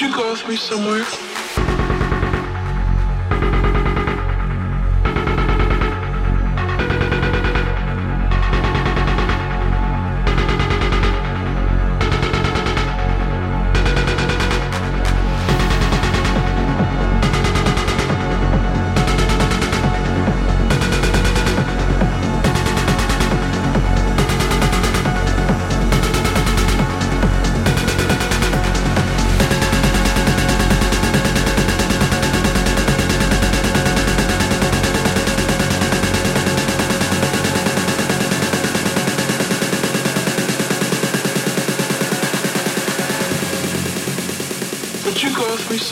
You go with me somewhere?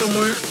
Somewhere?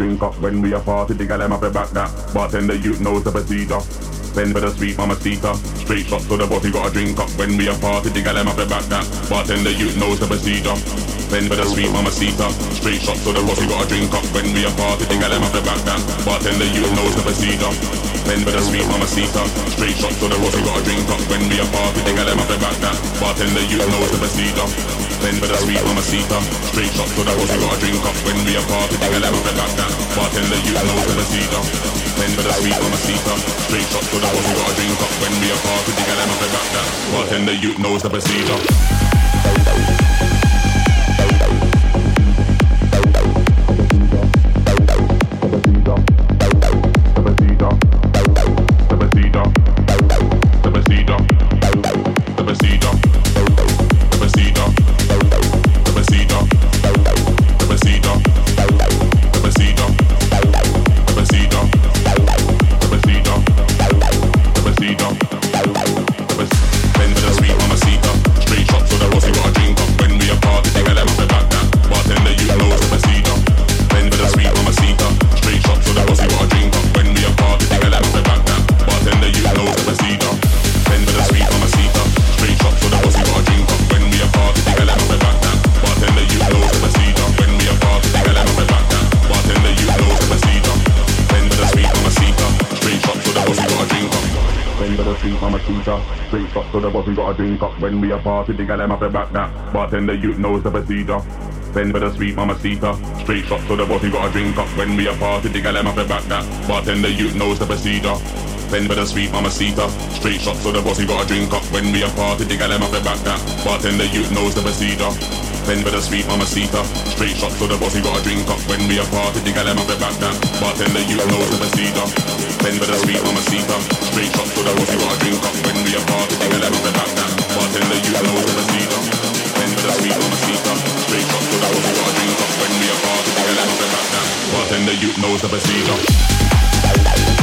When we a party, the gal them have to back that. Bartender, you knows the procedure. Send for the sweet mama mamacita. Straight shot to the body, got a drink up. When we a party, the gal them have to back that. Bartender, you knows the procedure. Send for the sweet mama mamacita. Straight shot to the body, got a drink up. When we a party, the gal them have to back that. Bartender, you knows the procedure. Send for the sweet mama mamacita. Straight shot to the body, got a drink up. When we a party, the gal them have to back that. Bartender, you knows the procedure. Then for the sweet mamacita Straight shot to the house, you got a drink up When we a party, take a level back down. Bartender, you know the procedure Then for the sweet mamacita Straight shot to the house, you got a drink up When we a party, take a level back down. Bartender, you knows the procedure Party, the gal them have to back that. Bartender, you knows the procedure. Send for the sweet mamacita. Straight shot to the body, got a drink up. When we a party, the gal them have to back that. Bartender, you knows the procedure. Send for the sweet mama mamacita. Straight shot to the body, got a drink up. When we a party, the gal them have to back that. Bartender, you knows the procedure. Shot to the boss, the you the sweet mama mamacita. Straight shot to the boss, he got a drink up. When we a party, the gal them have it back down. Bartender, you know the procedure. Then with a sweet mamacita. Straight shot to the boss, he got a drink up. When we a party, the gal them have it back down. Knows the procedure.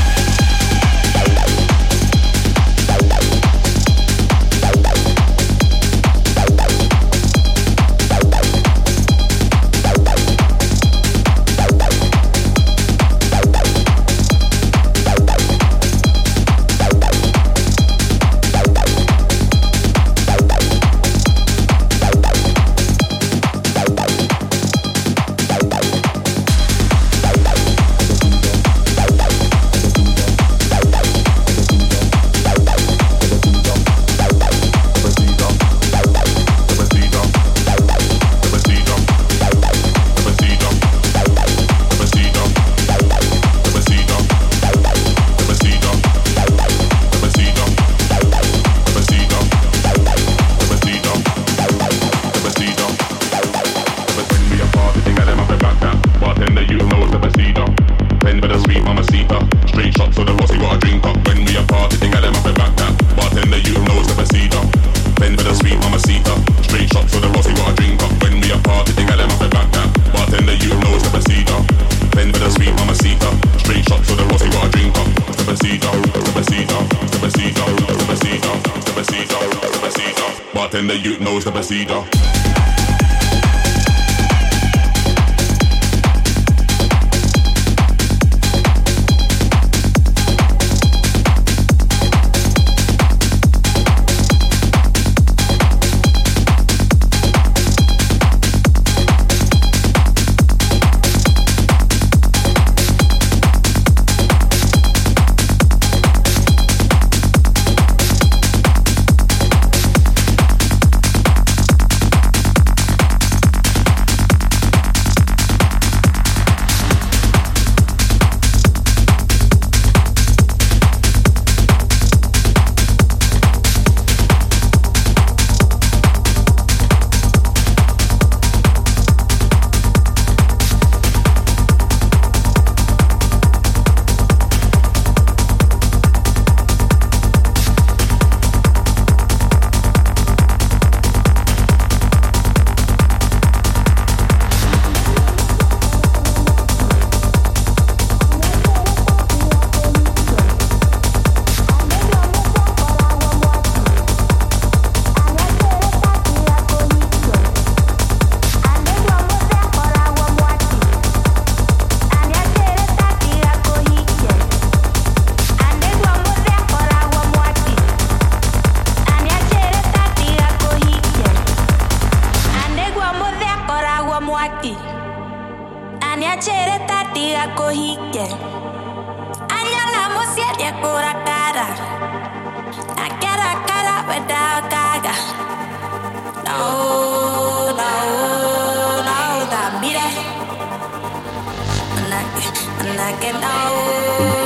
I can old.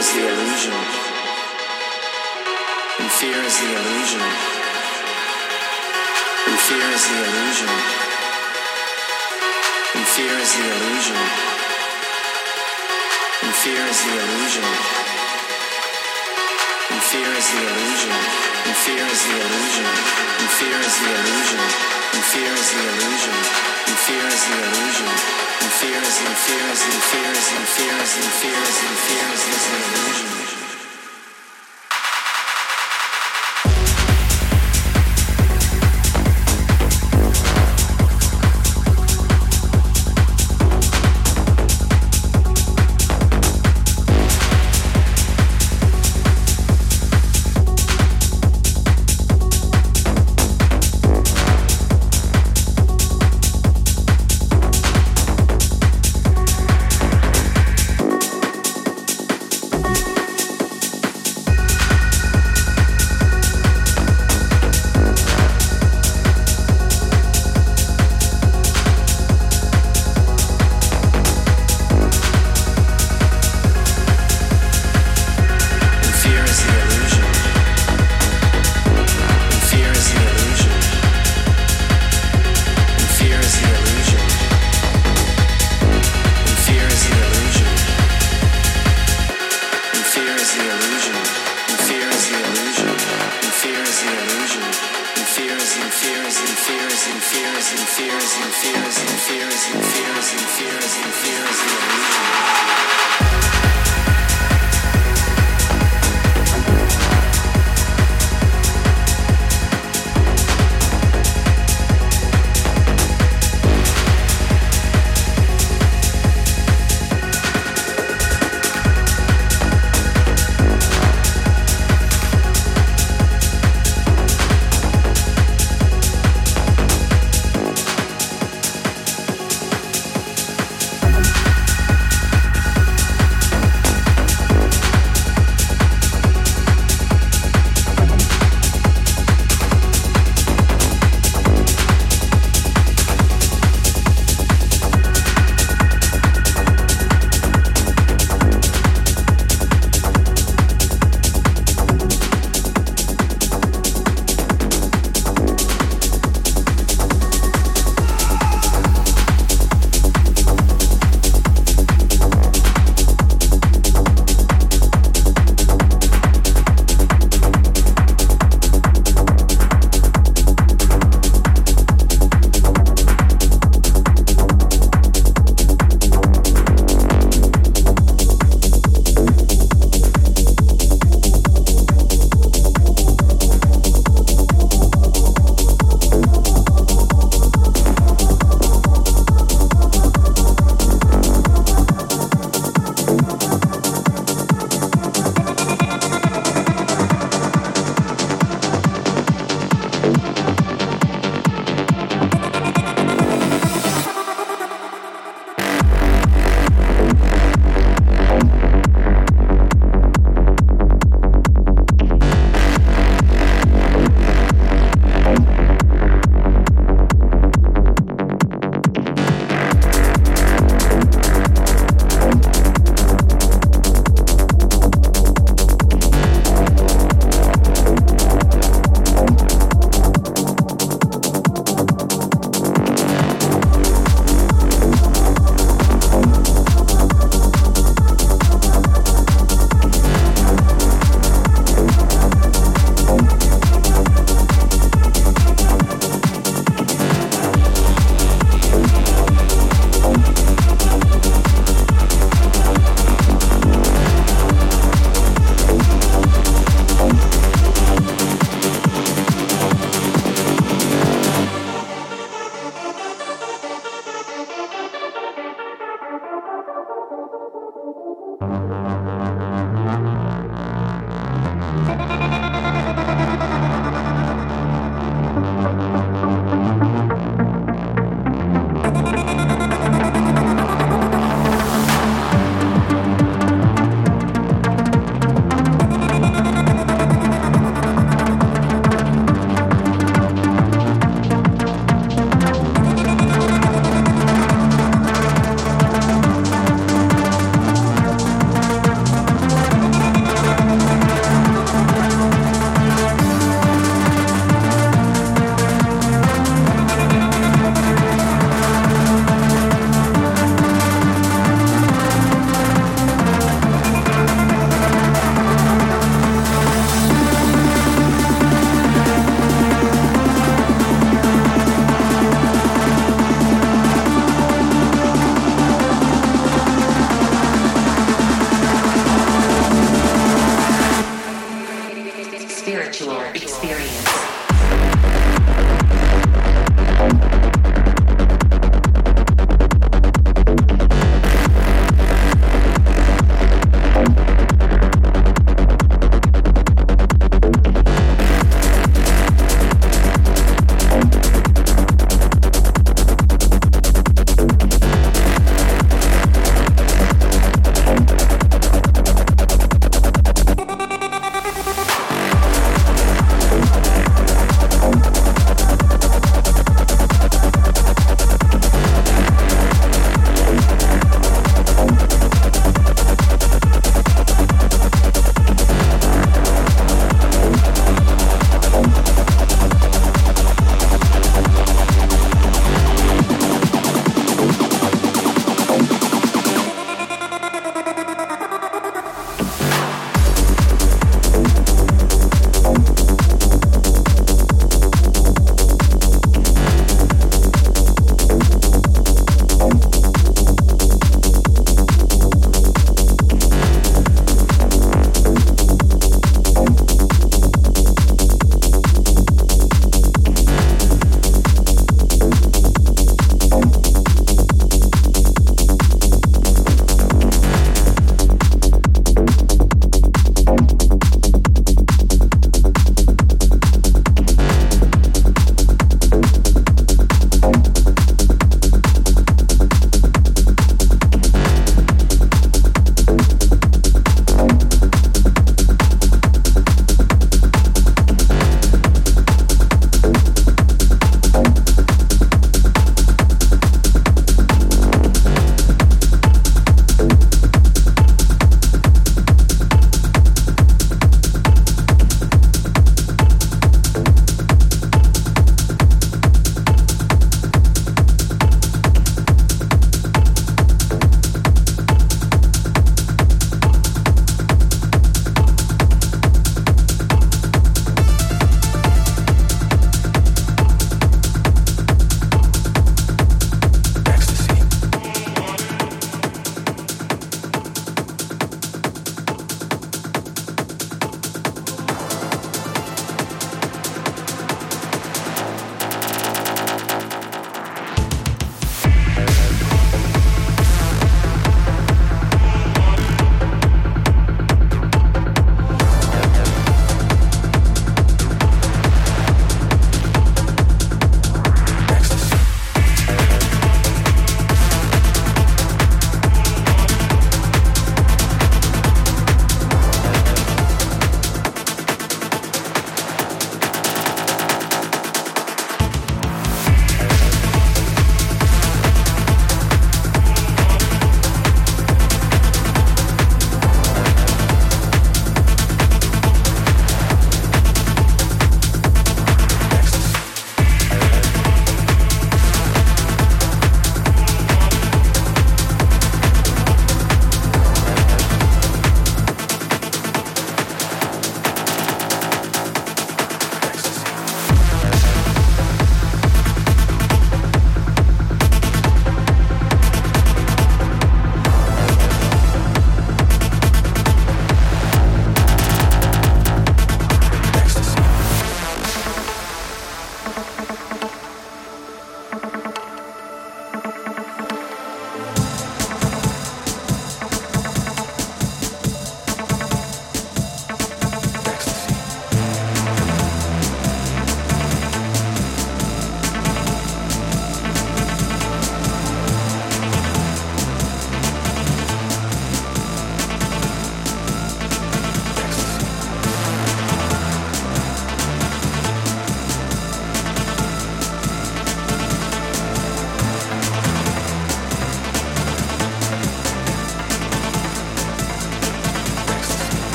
is the illusion. And fear is the illusion. And fear is the illusion. And fear is the illusion. And fear is the illusion fear is the illusion, and fear is the illusion, and fear is the illusion, and fear is the illusion, and fear is the illusion, and fear is the fear is the fear is the fear is the fear is and fear is the illusion.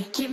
Keep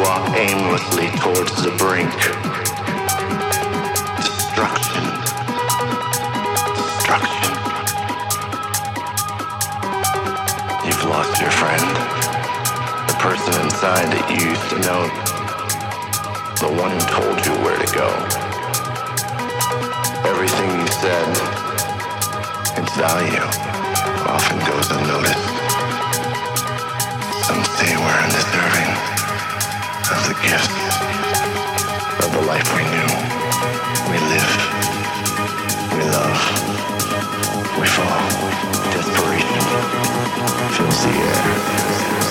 walk aimlessly towards the brink. Destruction. Destruction. You've lost your friend. The person inside that you used to know. The one who told you where to go. Everything you said, its value often goes unnoticed. Some say we're undeserving of the gifts of the life we knew. We live, we love, we fall. Desperation fills the air.